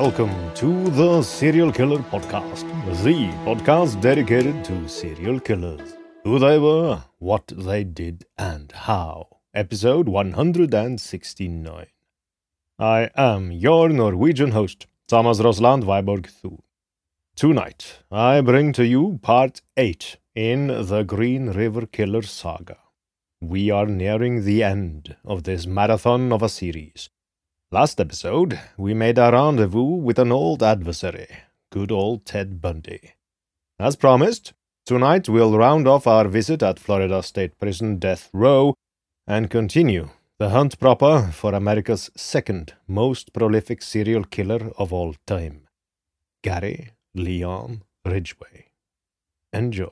Welcome to the Serial Killer Podcast, the podcast dedicated to serial killers, who they were, what they did, and how. Episode 169. I am your Norwegian host, Thomas Rosland Weiborg Thu. Tonight, I bring to you part 8 in the Green River Killer saga. We are nearing the end of this marathon of a series Last episode, we made a rendezvous with an old adversary, good old Ted Bundy. As promised, tonight we'll round off our visit at Florida State Prison Death Row and continue the hunt proper for America's second most prolific serial killer of all time, Gary Leon Ridgway. Enjoy.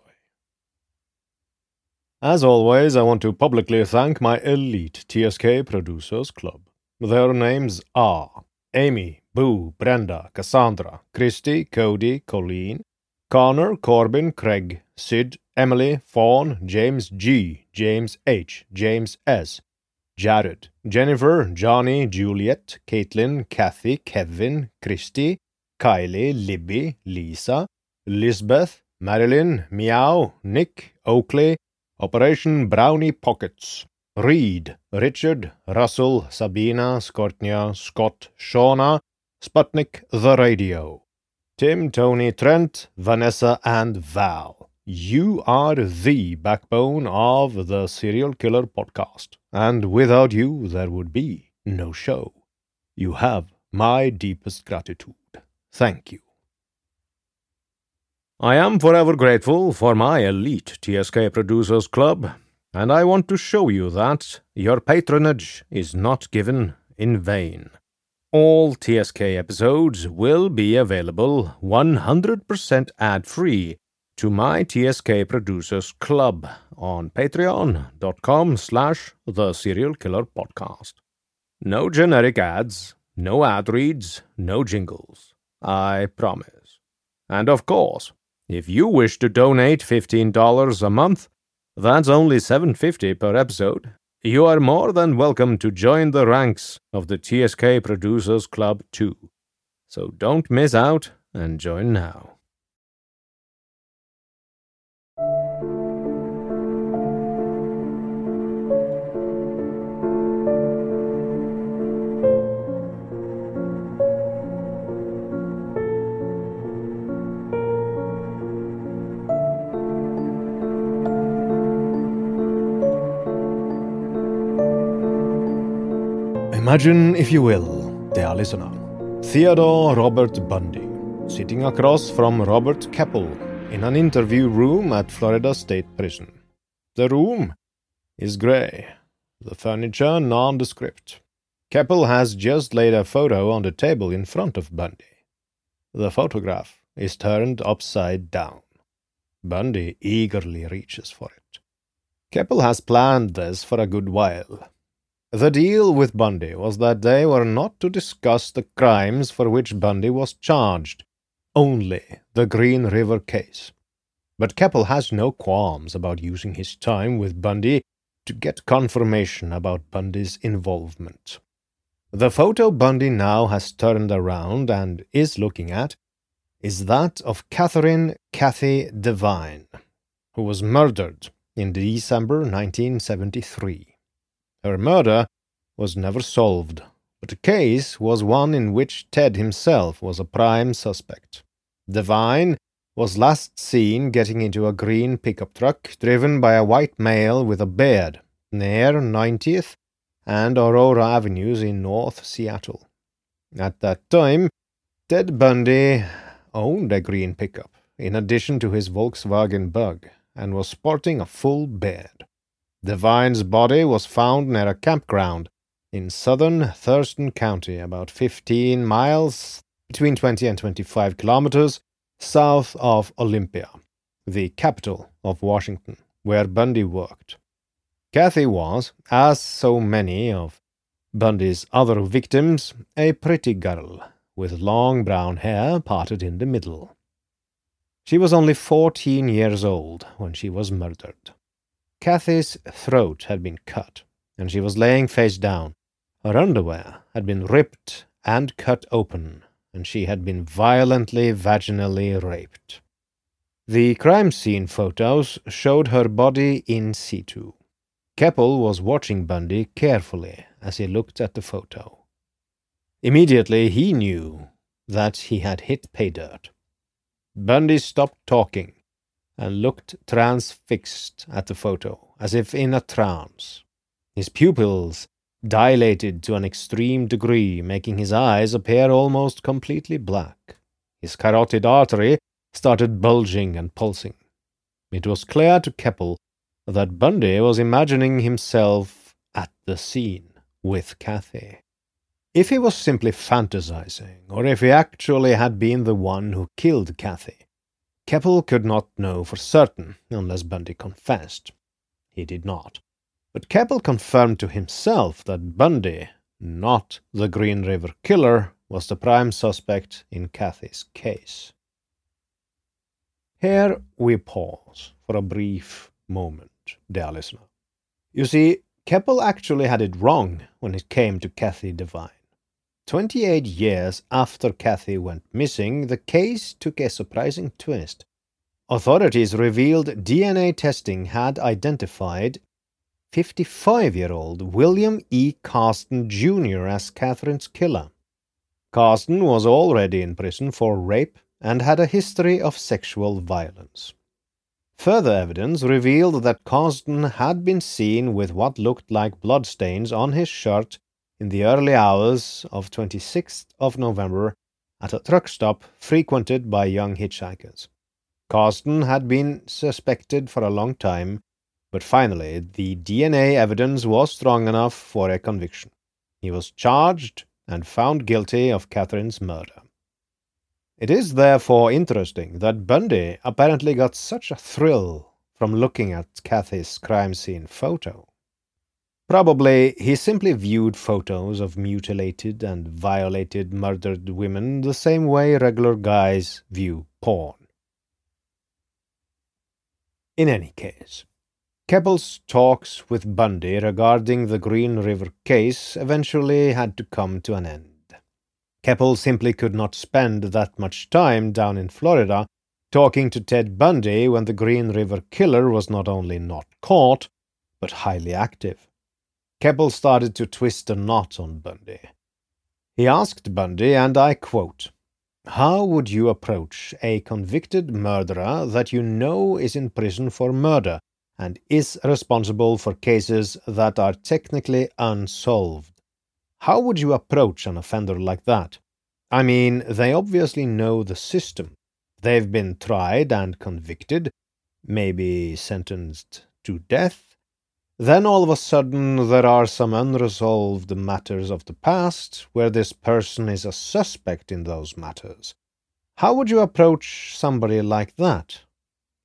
As always, I want to publicly thank my elite TSK Producers Club. Their names are Amy, Boo, Brenda, Cassandra, Christy, Cody, Colleen, Connor, Corbin, Craig, Sid, Emily, Fawn, James G, James H, James S, Jared, Jennifer, Johnny, Juliet, Caitlin, Kathy, Kevin, Christy, Kylie, Libby, Lisa, Lisbeth, Marilyn, Meow, Nick, Oakley, Operation Brownie Pockets, Reed, Richard, Russell, Sabina, Skortnia, Scott, Shauna, Sputnik the Radio. Tim, Tony, Trent, Vanessa, and Val. You are the backbone of the Serial Killer podcast, and without you, there would be no show. You have my deepest gratitude. Thank you. I am forever grateful for my elite TSK Producers Club and I want to show you that your patronage is not given in vain. All TSK episodes will be available 100% ad free to my TSK Producers Club on patreon.com slash the serial killer podcast. No generic ads, no ad reads, no jingles. I promise. And of course, if you wish to donate $15 a month, that's only 750 per episode. You are more than welcome to join the ranks of the TSK Producers Club too. So don't miss out and join now. Imagine, if you will, dear listener, Theodore Robert Bundy sitting across from Robert Keppel in an interview room at Florida State Prison. The room is grey, the furniture nondescript. Keppel has just laid a photo on the table in front of Bundy. The photograph is turned upside down. Bundy eagerly reaches for it. Keppel has planned this for a good while. The deal with Bundy was that they were not to discuss the crimes for which Bundy was charged, only the Green River case. But Keppel has no qualms about using his time with Bundy to get confirmation about Bundy's involvement. The photo Bundy now has turned around and is looking at is that of Catherine Cathy Devine, who was murdered in December 1973. Her murder was never solved, but the case was one in which Ted himself was a prime suspect. Devine was last seen getting into a green pickup truck driven by a white male with a beard near 90th and Aurora Avenues in North Seattle. At that time, Ted Bundy owned a green pickup, in addition to his Volkswagen Bug, and was sporting a full beard. Devine's body was found near a campground in southern Thurston County, about 15 miles, between 20 and 25 kilometers, south of Olympia, the capital of Washington, where Bundy worked. Cathy was, as so many of Bundy's other victims, a pretty girl with long brown hair parted in the middle. She was only fourteen years old when she was murdered. Cathy's throat had been cut, and she was laying face down. Her underwear had been ripped and cut open, and she had been violently vaginally raped. The crime scene photos showed her body in situ. Keppel was watching Bundy carefully as he looked at the photo. Immediately he knew that he had hit pay dirt. Bundy stopped talking and looked transfixed at the photo, as if in a trance. His pupils dilated to an extreme degree, making his eyes appear almost completely black. His carotid artery started bulging and pulsing. It was clear to Keppel that Bundy was imagining himself at the scene with Cathy. If he was simply fantasizing, or if he actually had been the one who killed Cathy, Keppel could not know for certain unless Bundy confessed. He did not. But Keppel confirmed to himself that Bundy, not the Green River killer, was the prime suspect in Cathy's case. Here we pause for a brief moment dear listener. You see, Keppel actually had it wrong when it came to Cathy Devine. 28 years after Kathy went missing, the case took a surprising twist. Authorities revealed DNA testing had identified 55 year old William E. Cosden Jr. as Catherine's killer. Cosden was already in prison for rape and had a history of sexual violence. Further evidence revealed that Cosden had been seen with what looked like bloodstains on his shirt in the early hours of 26th of November at a truck stop frequented by young hitchhikers. Cosden had been suspected for a long time, but finally the DNA evidence was strong enough for a conviction. He was charged and found guilty of Catherine's murder. It is therefore interesting that Bundy apparently got such a thrill from looking at Cathy's crime scene photo. Probably he simply viewed photos of mutilated and violated murdered women the same way regular guys view porn. In any case, Keppel's talks with Bundy regarding the Green River case eventually had to come to an end. Keppel simply could not spend that much time down in Florida talking to Ted Bundy when the Green River Killer was not only not caught, but highly active. Keppel started to twist a knot on Bundy. He asked Bundy, and I quote, How would you approach a convicted murderer that you know is in prison for murder and is responsible for cases that are technically unsolved? How would you approach an offender like that? I mean, they obviously know the system. They've been tried and convicted, maybe sentenced to death. Then all of a sudden there are some unresolved matters of the past where this person is a suspect in those matters. How would you approach somebody like that?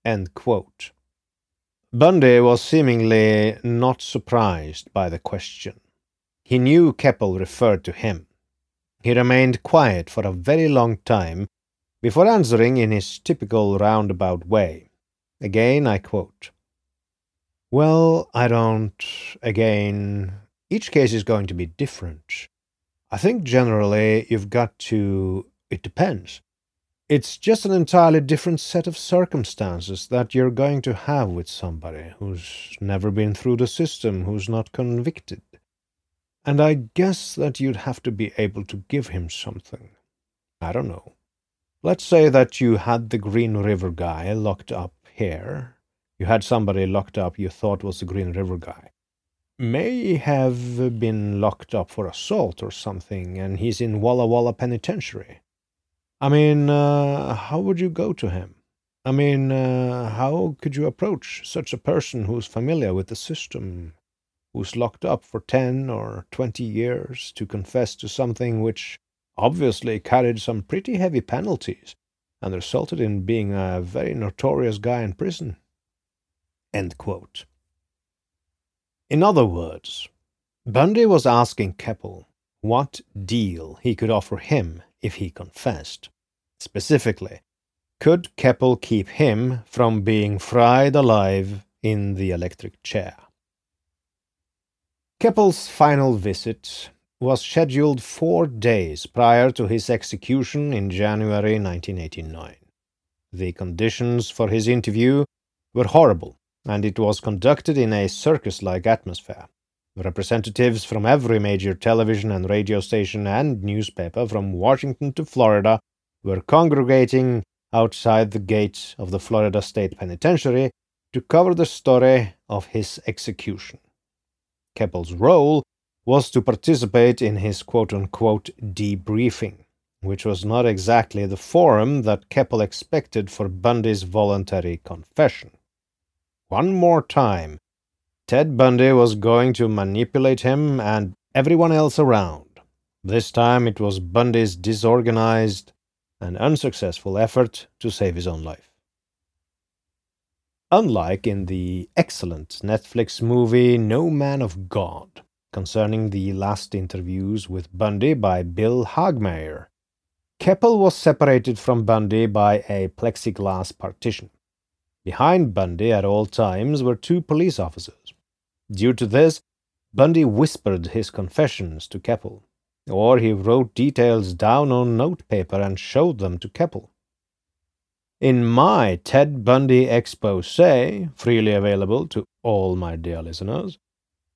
End quote. Bundy was seemingly not surprised by the question. He knew Keppel referred to him. He remained quiet for a very long time before answering in his typical roundabout way. Again I quote Well, I don't. Again, each case is going to be different. I think generally you've got to. It depends. It's just an entirely different set of circumstances that you're going to have with somebody who's never been through the system, who's not convicted. And I guess that you'd have to be able to give him something. I don't know. Let's say that you had the Green River guy locked up here. You had somebody locked up you thought was the Green River guy. May have been locked up for assault or something, and he's in Walla Walla Penitentiary. I mean, uh, how would you go to him? I mean, uh, how could you approach such a person who's familiar with the system, who's locked up for 10 or 20 years to confess to something which obviously carried some pretty heavy penalties and resulted in being a very notorious guy in prison? End quote. In other words, Bundy was asking Keppel what deal he could offer him if he confessed. Specifically, could Keppel keep him from being fried alive in the electric chair? Keppel's final visit was scheduled four days prior to his execution in January 1989. The conditions for his interview were horrible, and it was conducted in a circus like atmosphere. Representatives from every major television and radio station and newspaper from Washington to Florida were congregating outside the gates of the Florida State Penitentiary to cover the story of his execution. Keppel's role was to participate in his quote unquote debriefing, which was not exactly the forum that Keppel expected for Bundy's voluntary confession. One more time, Ted Bundy was going to manipulate him and everyone else around. This time it was Bundy's disorganized, and unsuccessful effort to save his own life. Unlike in the excellent Netflix movie No Man of God, concerning the last interviews with Bundy by Bill Hagmaier, Keppel was separated from Bundy by a plexiglass partition. Behind Bundy at all times were two police officers. Due to this, Bundy whispered his confessions to Keppel or he wrote details down on notepaper and showed them to Keppel. In my Ted Bundy expose, freely available to all my dear listeners,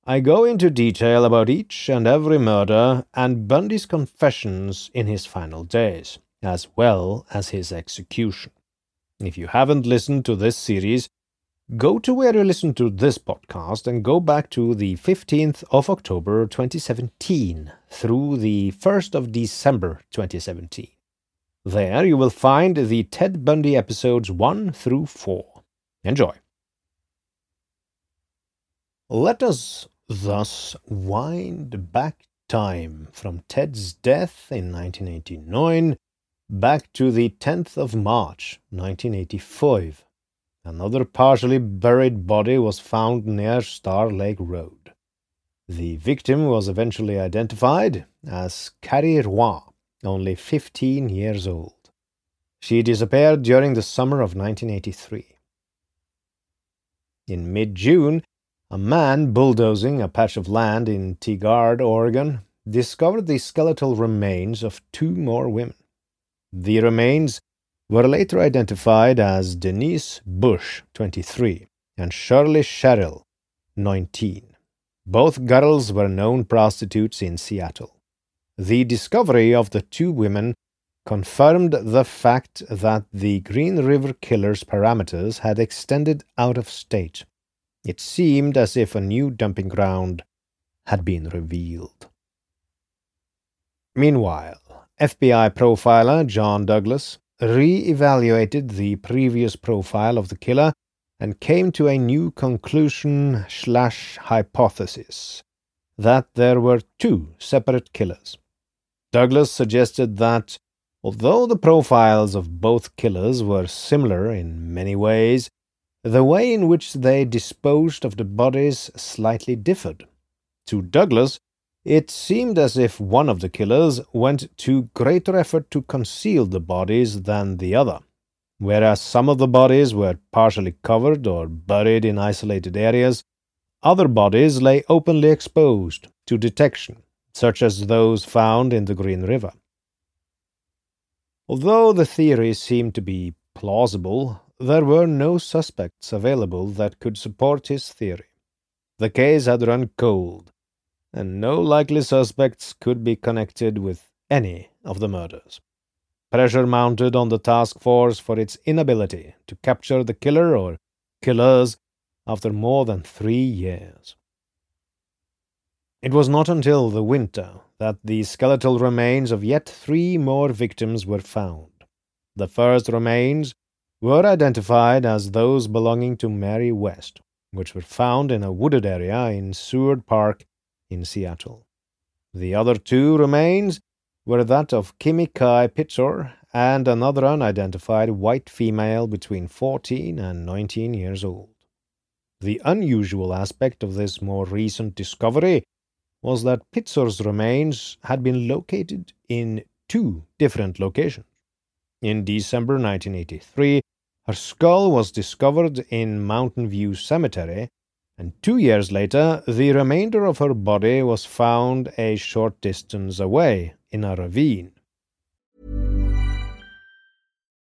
I go into detail about each and every murder and Bundy's confessions in his final days, as well as his execution. If you haven't listened to this series, go to where you listen to this podcast and go back to the 15th of October 2017 through the 1st of December 2017. There you will find the Ted Bundy episodes 1 through 4. Enjoy. Let us thus wind back time from Ted's death in 1989 back to the 10th of March 1985 Another partially buried body was found near Star Lake Road. The victim was eventually identified as Carrie Roy, only 15 years old. She disappeared during the summer of 1983. In mid June, a man bulldozing a patch of land in Tigard, Oregon, discovered the skeletal remains of two more women. The remains were later identified as Denise Bush, 23, and Shirley Sherrill, 19. Both girls were known prostitutes in Seattle. The discovery of the two women confirmed the fact that the Green River Killer's parameters had extended out of state. It seemed as if a new dumping ground had been revealed. Meanwhile, FBI profiler John Douglas re evaluated the previous profile of the killer and came to a new conclusion slash hypothesis that there were two separate killers. Douglas suggested that, although the profiles of both killers were similar in many ways, the way in which they disposed of the bodies slightly differed. To Douglas, it seemed as if one of the killers went to greater effort to conceal the bodies than the other. Whereas some of the bodies were partially covered or buried in isolated areas, other bodies lay openly exposed to detection, such as those found in the Green River. Although the theory seemed to be plausible, there were no suspects available that could support his theory. The case had run cold, and no likely suspects could be connected with any of the murders. Pressure mounted on the task force for its inability to capture the killer or killers after more than three years. It was not until the winter that the skeletal remains of yet three more victims were found. The first remains were identified as those belonging to Mary West, which were found in a wooded area in Seward Park in Seattle. The other two remains were that of Kimi Kai Pitsor and another unidentified white female between 14 and 19 years old. The unusual aspect of this more recent discovery was that Pitsor's remains had been located in two different locations. In December 1983, her skull was discovered in Mountain View Cemetery, and two years later, the remainder of her body was found a short distance away in a ravine.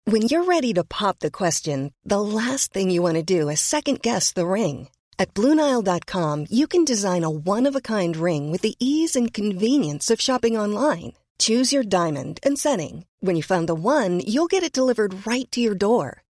When you're ready to pop the question, the last thing you want to do is second guess the ring. At Bluenile.com, you can design a one of a kind ring with the ease and convenience of shopping online. Choose your diamond and setting. When you find the one, you'll get it delivered right to your door.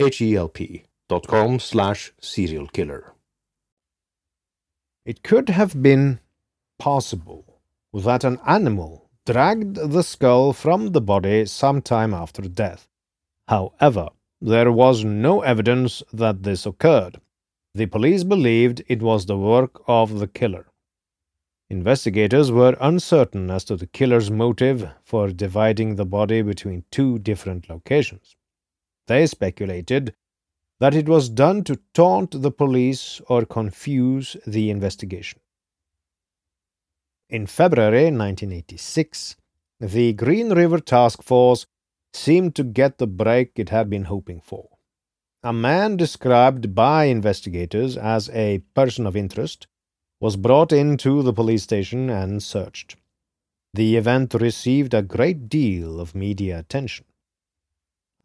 H-E-L-P dot com slash serial killer. It could have been possible that an animal dragged the skull from the body some time after death. However, there was no evidence that this occurred. The police believed it was the work of the killer. Investigators were uncertain as to the killer's motive for dividing the body between two different locations. They speculated that it was done to taunt the police or confuse the investigation. In February 1986, the Green River Task Force seemed to get the break it had been hoping for. A man described by investigators as a person of interest was brought into the police station and searched. The event received a great deal of media attention.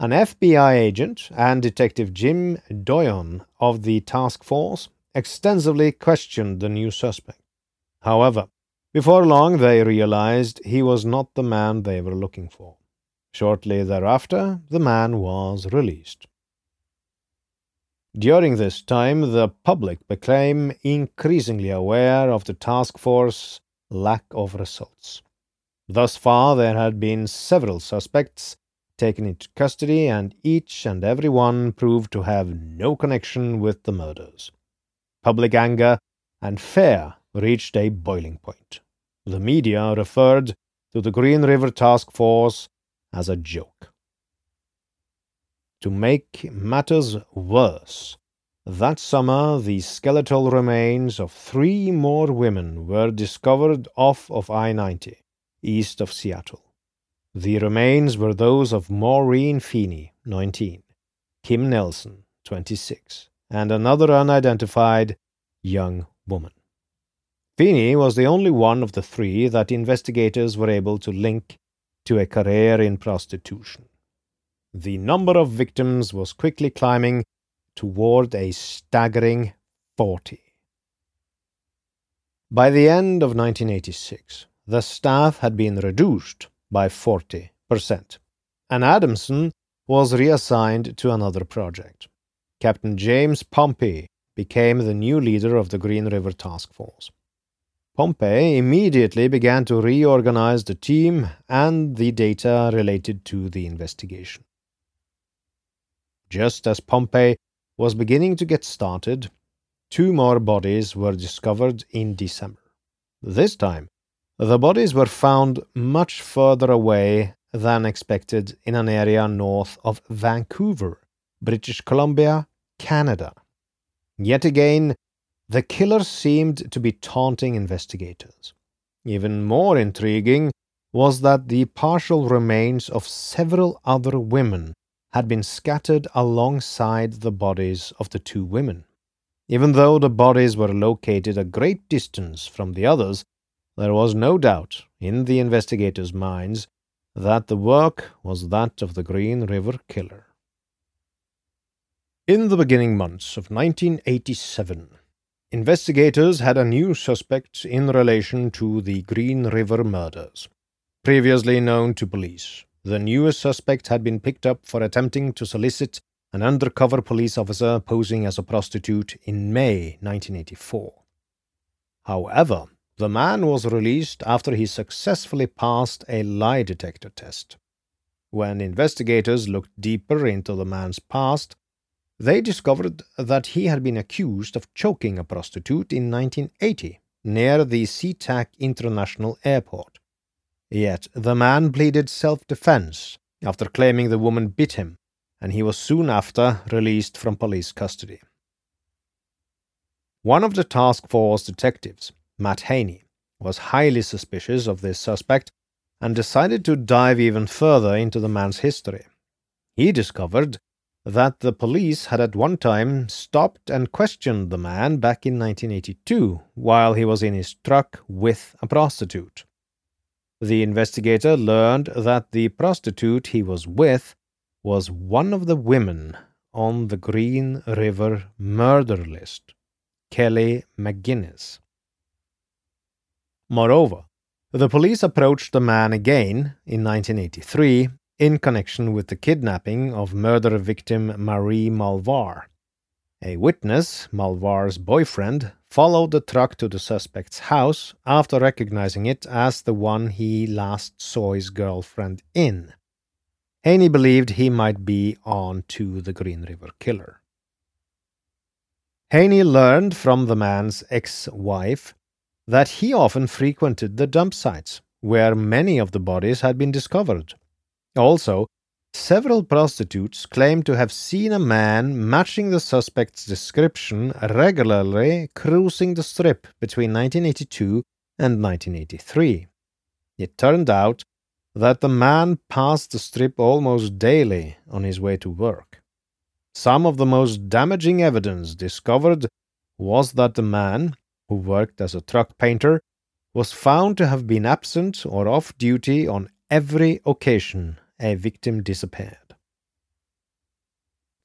An FBI agent and Detective Jim Doyon of the task force extensively questioned the new suspect. However, before long they realized he was not the man they were looking for. Shortly thereafter, the man was released. During this time, the public became increasingly aware of the task force's lack of results. Thus far, there had been several suspects taken into custody, and each and every one proved to have no connection with the murders. Public anger and fear reached a boiling point. The media referred to the Green River Task Force as a joke. To make matters worse, that summer the skeletal remains of three more women were discovered off of I 90 east of Seattle. The remains were those of Maureen Feeney, 19, Kim Nelson, 26, and another unidentified young woman. Feeney was the only one of the three that investigators were able to link to a career in prostitution. The number of victims was quickly climbing toward a staggering 40. By the end of 1986, the staff had been reduced by 40%, and Adamson was reassigned to another project. Captain James Pompey became the new leader of the Green River Task Force. Pompey immediately began to reorganize the team and the data related to the investigation. Just as Pompey was beginning to get started, two more bodies were discovered in December. This time, the bodies were found much further away than expected in an area north of Vancouver, British Columbia, Canada. Yet again, the killer seemed to be taunting investigators. Even more intriguing was that the partial remains of several other women had been scattered alongside the bodies of the two women. Even though the bodies were located a great distance from the others, there was no doubt in the investigators' minds that the work was that of the Green River Killer. In the beginning months of 1987, investigators had a new suspect in relation to the Green River murders. Previously known to police, the newest suspect had been picked up for attempting to solicit an undercover police officer posing as a prostitute in May 1984. However, the man was released after he successfully passed a lie detector test. When investigators looked deeper into the man's past, they discovered that he had been accused of choking a prostitute in 1980 near the SeaTac International Airport. Yet the man pleaded self defense after claiming the woman bit him, and he was soon after released from police custody. One of the task force detectives Matt Haney, was highly suspicious of this suspect and decided to dive even further into the man's history. He discovered that the police had at one time stopped and questioned the man back in 1982 while he was in his truck with a prostitute. The investigator learned that the prostitute he was with was one of the women on the Green River murder list, Kelly McGinness. Moreover, the police approached the man again in 1983 in connection with the kidnapping of murder victim Marie Malvar. A witness, Malvar's boyfriend, followed the truck to the suspect's house after recognizing it as the one he last saw his girlfriend in. Haney believed he might be on to the Green River killer. Haney learned from the man's ex wife that he often frequented the dump sites, where many of the bodies had been discovered. Also, several prostitutes claimed to have seen a man matching the suspect's description regularly cruising the strip between 1982 and 1983. It turned out that the man passed the strip almost daily on his way to work. Some of the most damaging evidence discovered was that the man who worked as a truck painter, was found to have been absent or off duty on every occasion a victim disappeared.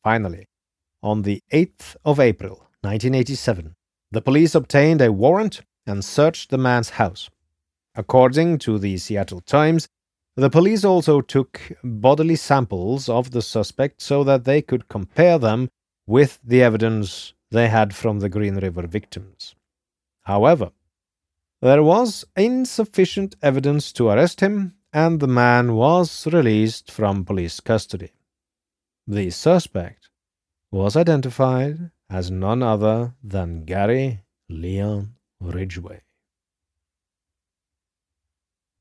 Finally, on the 8th of April 1987, the police obtained a warrant and searched the man's house. According to the Seattle Times, the police also took bodily samples of the suspect so that they could compare them with the evidence they had from the Green River victims. However, there was insufficient evidence to arrest him, and the man was released from police custody. The suspect was identified as none other than Gary Leon Ridgway.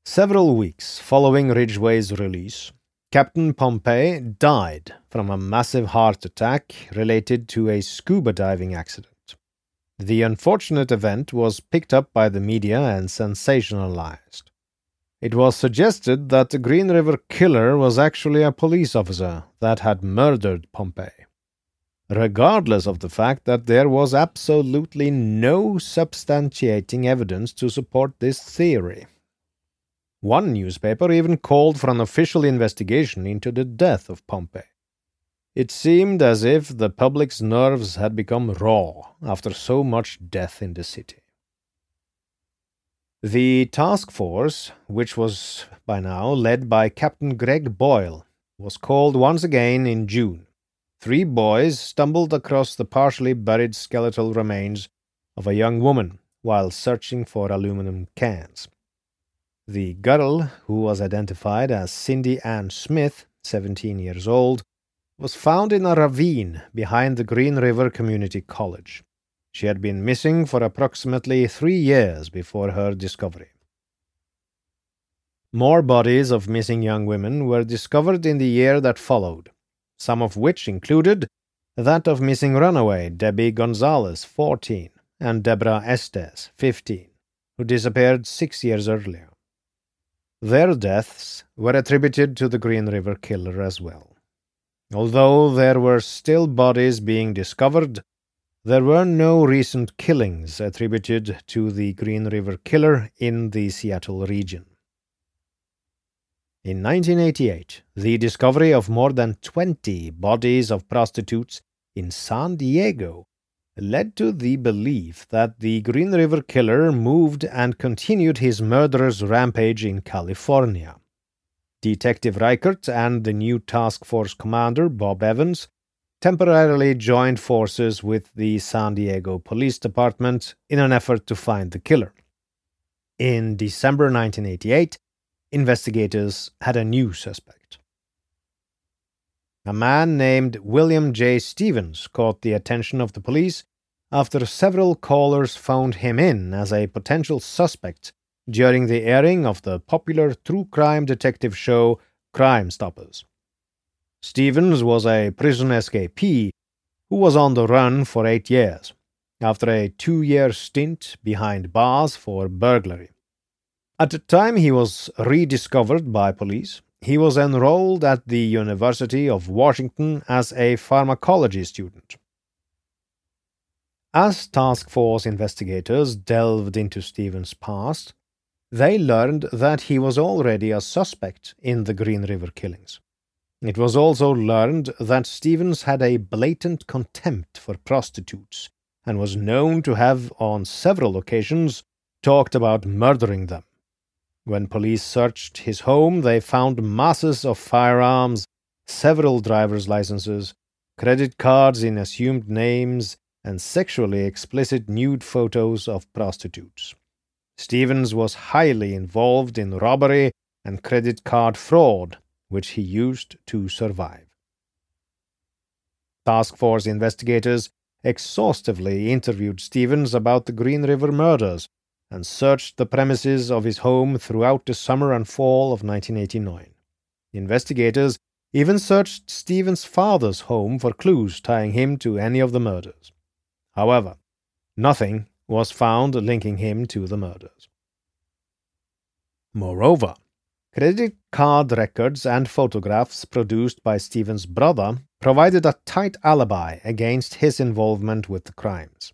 Several weeks following Ridgway's release, Captain Pompey died from a massive heart attack related to a scuba diving accident. The unfortunate event was picked up by the media and sensationalized. It was suggested that the Green River killer was actually a police officer that had murdered Pompey, regardless of the fact that there was absolutely no substantiating evidence to support this theory. One newspaper even called for an official investigation into the death of Pompey. It seemed as if the public's nerves had become raw after so much death in the city. The task force, which was by now led by Captain Greg Boyle, was called once again in June. Three boys stumbled across the partially buried skeletal remains of a young woman while searching for aluminum cans. The girl, who was identified as Cindy Ann Smith, 17 years old, was found in a ravine behind the Green River Community College. She had been missing for approximately three years before her discovery. More bodies of missing young women were discovered in the year that followed, some of which included that of missing runaway Debbie Gonzalez, 14, and Deborah Estes, 15, who disappeared six years earlier. Their deaths were attributed to the Green River Killer as well. Although there were still bodies being discovered, there were no recent killings attributed to the Green River Killer in the Seattle region. In 1988, the discovery of more than 20 bodies of prostitutes in San Diego led to the belief that the Green River Killer moved and continued his murderous rampage in California. Detective Reichert and the new task force commander, Bob Evans, temporarily joined forces with the San Diego Police Department in an effort to find the killer. In December 1988, investigators had a new suspect. A man named William J. Stevens caught the attention of the police after several callers phoned him in as a potential suspect during the airing of the popular true crime detective show Crime Stoppers. Stevens was a prison escapee who was on the run for eight years after a two year stint behind bars for burglary. At the time he was rediscovered by police, he was enrolled at the University of Washington as a pharmacology student. As task force investigators delved into Stevens' past, they learned that he was already a suspect in the Green River killings. It was also learned that Stevens had a blatant contempt for prostitutes and was known to have, on several occasions, talked about murdering them. When police searched his home, they found masses of firearms, several driver's licenses, credit cards in assumed names, and sexually explicit nude photos of prostitutes. Stevens was highly involved in robbery and credit card fraud, which he used to survive. Task Force investigators exhaustively interviewed Stevens about the Green River murders and searched the premises of his home throughout the summer and fall of 1989. Investigators even searched Stevens' father's home for clues tying him to any of the murders. However, nothing was found linking him to the murders. Moreover, credit card records and photographs produced by Stevens' brother provided a tight alibi against his involvement with the crimes.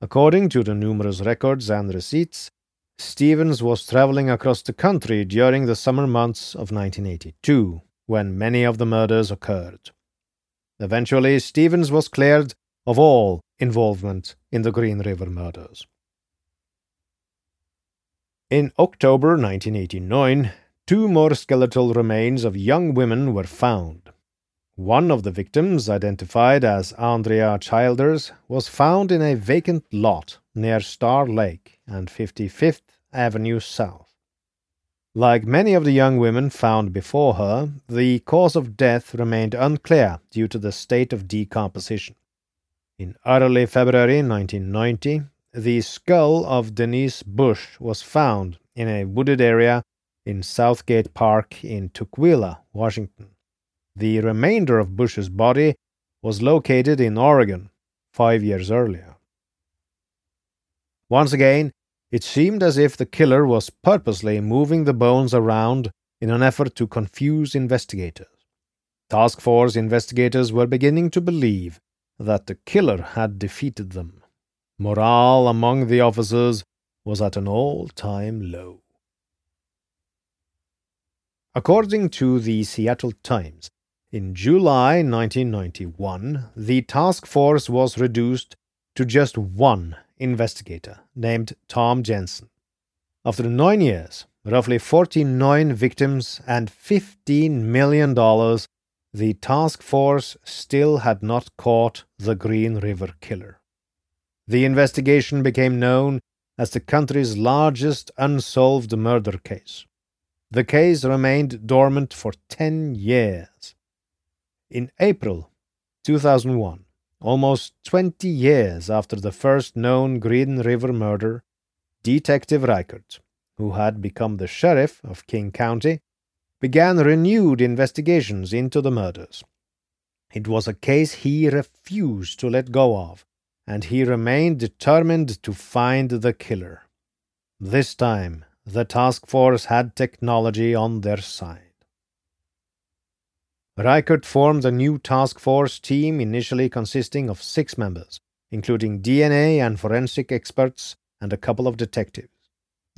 According to the numerous records and receipts, Stevens was traveling across the country during the summer months of 1982, when many of the murders occurred. Eventually, Stevens was cleared of all involvement in the Green River murders. In October 1989, two more skeletal remains of young women were found. One of the victims, identified as Andrea Childers, was found in a vacant lot near Star Lake and 55th Avenue South. Like many of the young women found before her, the cause of death remained unclear due to the state of decomposition. In early February 1990, the skull of Denise Bush was found in a wooded area in Southgate Park in Tukwila, Washington. The remainder of Bush's body was located in Oregon five years earlier. Once again, it seemed as if the killer was purposely moving the bones around in an effort to confuse investigators. Task Force investigators were beginning to believe that the killer had defeated them. Morale among the officers was at an all time low. According to the Seattle Times, in July 1991, the task force was reduced to just one investigator named Tom Jensen. After nine years, roughly 49 victims, and $15 million, the task force still had not caught the Green River Killer. The investigation became known as the country's largest unsolved murder case. The case remained dormant for 10 years. In April 2001, almost 20 years after the first known Green River murder, Detective Reichert, who had become the sheriff of King County, began renewed investigations into the murders. It was a case he refused to let go of, and he remained determined to find the killer. This time, the task force had technology on their side. Reichert formed a new task force team initially consisting of six members, including DNA and forensic experts and a couple of detectives.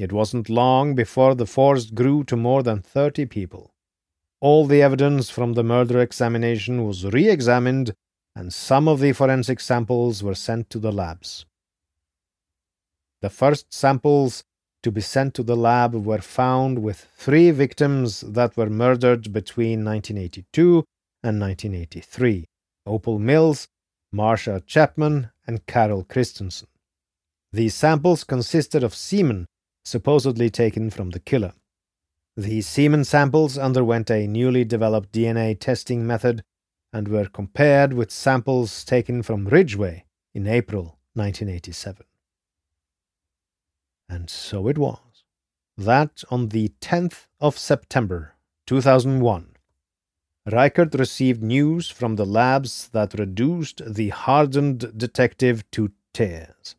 It wasn't long before the force grew to more than 30 people. All the evidence from the murder examination was re examined and some of the forensic samples were sent to the labs. The first samples to be sent to the lab were found with three victims that were murdered between 1982 and 1983 Opal Mills, Marcia Chapman, and Carol Christensen. These samples consisted of semen supposedly taken from the killer. These semen samples underwent a newly developed DNA testing method and were compared with samples taken from Ridgway in April 1987. And so it was that on the 10th of September 2001, Reichert received news from the labs that reduced the hardened detective to tears.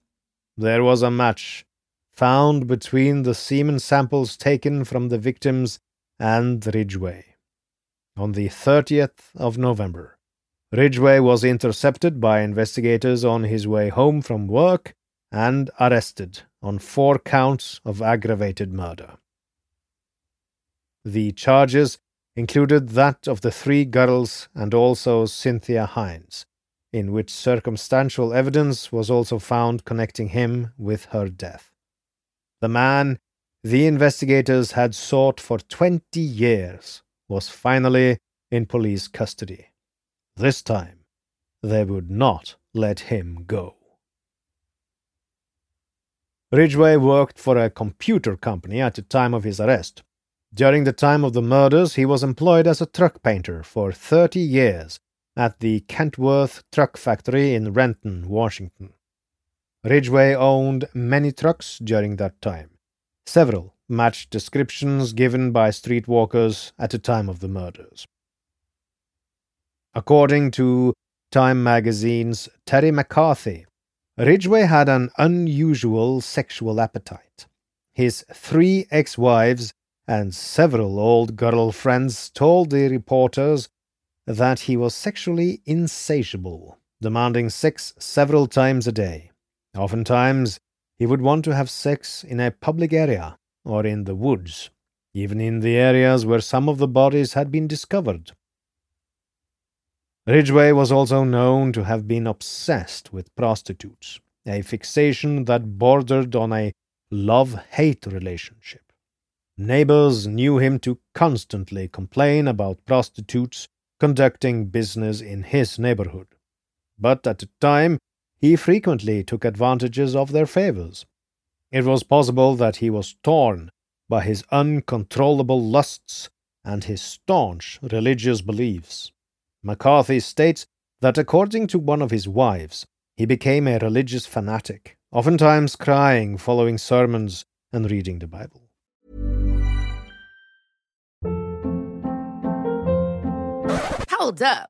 There was a match found between the semen samples taken from the victims and Ridgway. On the 30th of November, Ridgway was intercepted by investigators on his way home from work and arrested on four counts of aggravated murder. The charges included that of the three girls and also Cynthia Hinds, in which circumstantial evidence was also found connecting him with her death. The man the investigators had sought for 20 years was finally in police custody. This time, they would not let him go. Ridgway worked for a computer company at the time of his arrest. During the time of the murders, he was employed as a truck painter for 30 years at the Kenworth Truck Factory in Renton, Washington. Ridgway owned many trucks during that time. Several matched descriptions given by streetwalkers at the time of the murders. According to Time magazine's Terry McCarthy, Ridgway had an unusual sexual appetite. His three ex wives and several old girl friends told the reporters that he was sexually insatiable, demanding sex several times a day. Oftentimes, he would want to have sex in a public area or in the woods, even in the areas where some of the bodies had been discovered. Ridgway was also known to have been obsessed with prostitutes, a fixation that bordered on a love hate relationship. Neighbors knew him to constantly complain about prostitutes conducting business in his neighborhood. But at the time, he frequently took advantages of their favors. It was possible that he was torn by his uncontrollable lusts and his staunch religious beliefs. McCarthy states that according to one of his wives, he became a religious fanatic, oftentimes crying following sermons and reading the Bible. Hold up.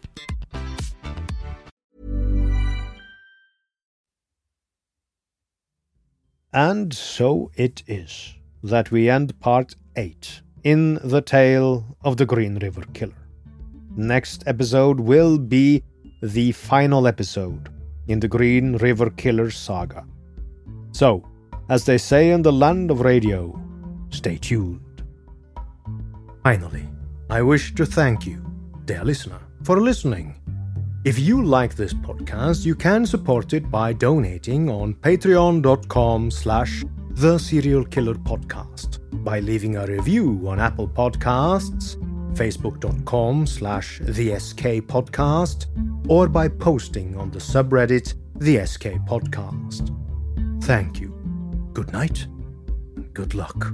And so it is that we end part 8 in the tale of the Green River Killer. Next episode will be the final episode in the Green River Killer saga. So, as they say in the land of radio, stay tuned. Finally, I wish to thank you, dear listener, for listening. If you like this podcast, you can support it by donating on patreon.com slash the serial killer podcast, by leaving a review on Apple Podcasts, facebook.com slash the SK podcast, or by posting on the subreddit the SK podcast. Thank you. Good night and good luck.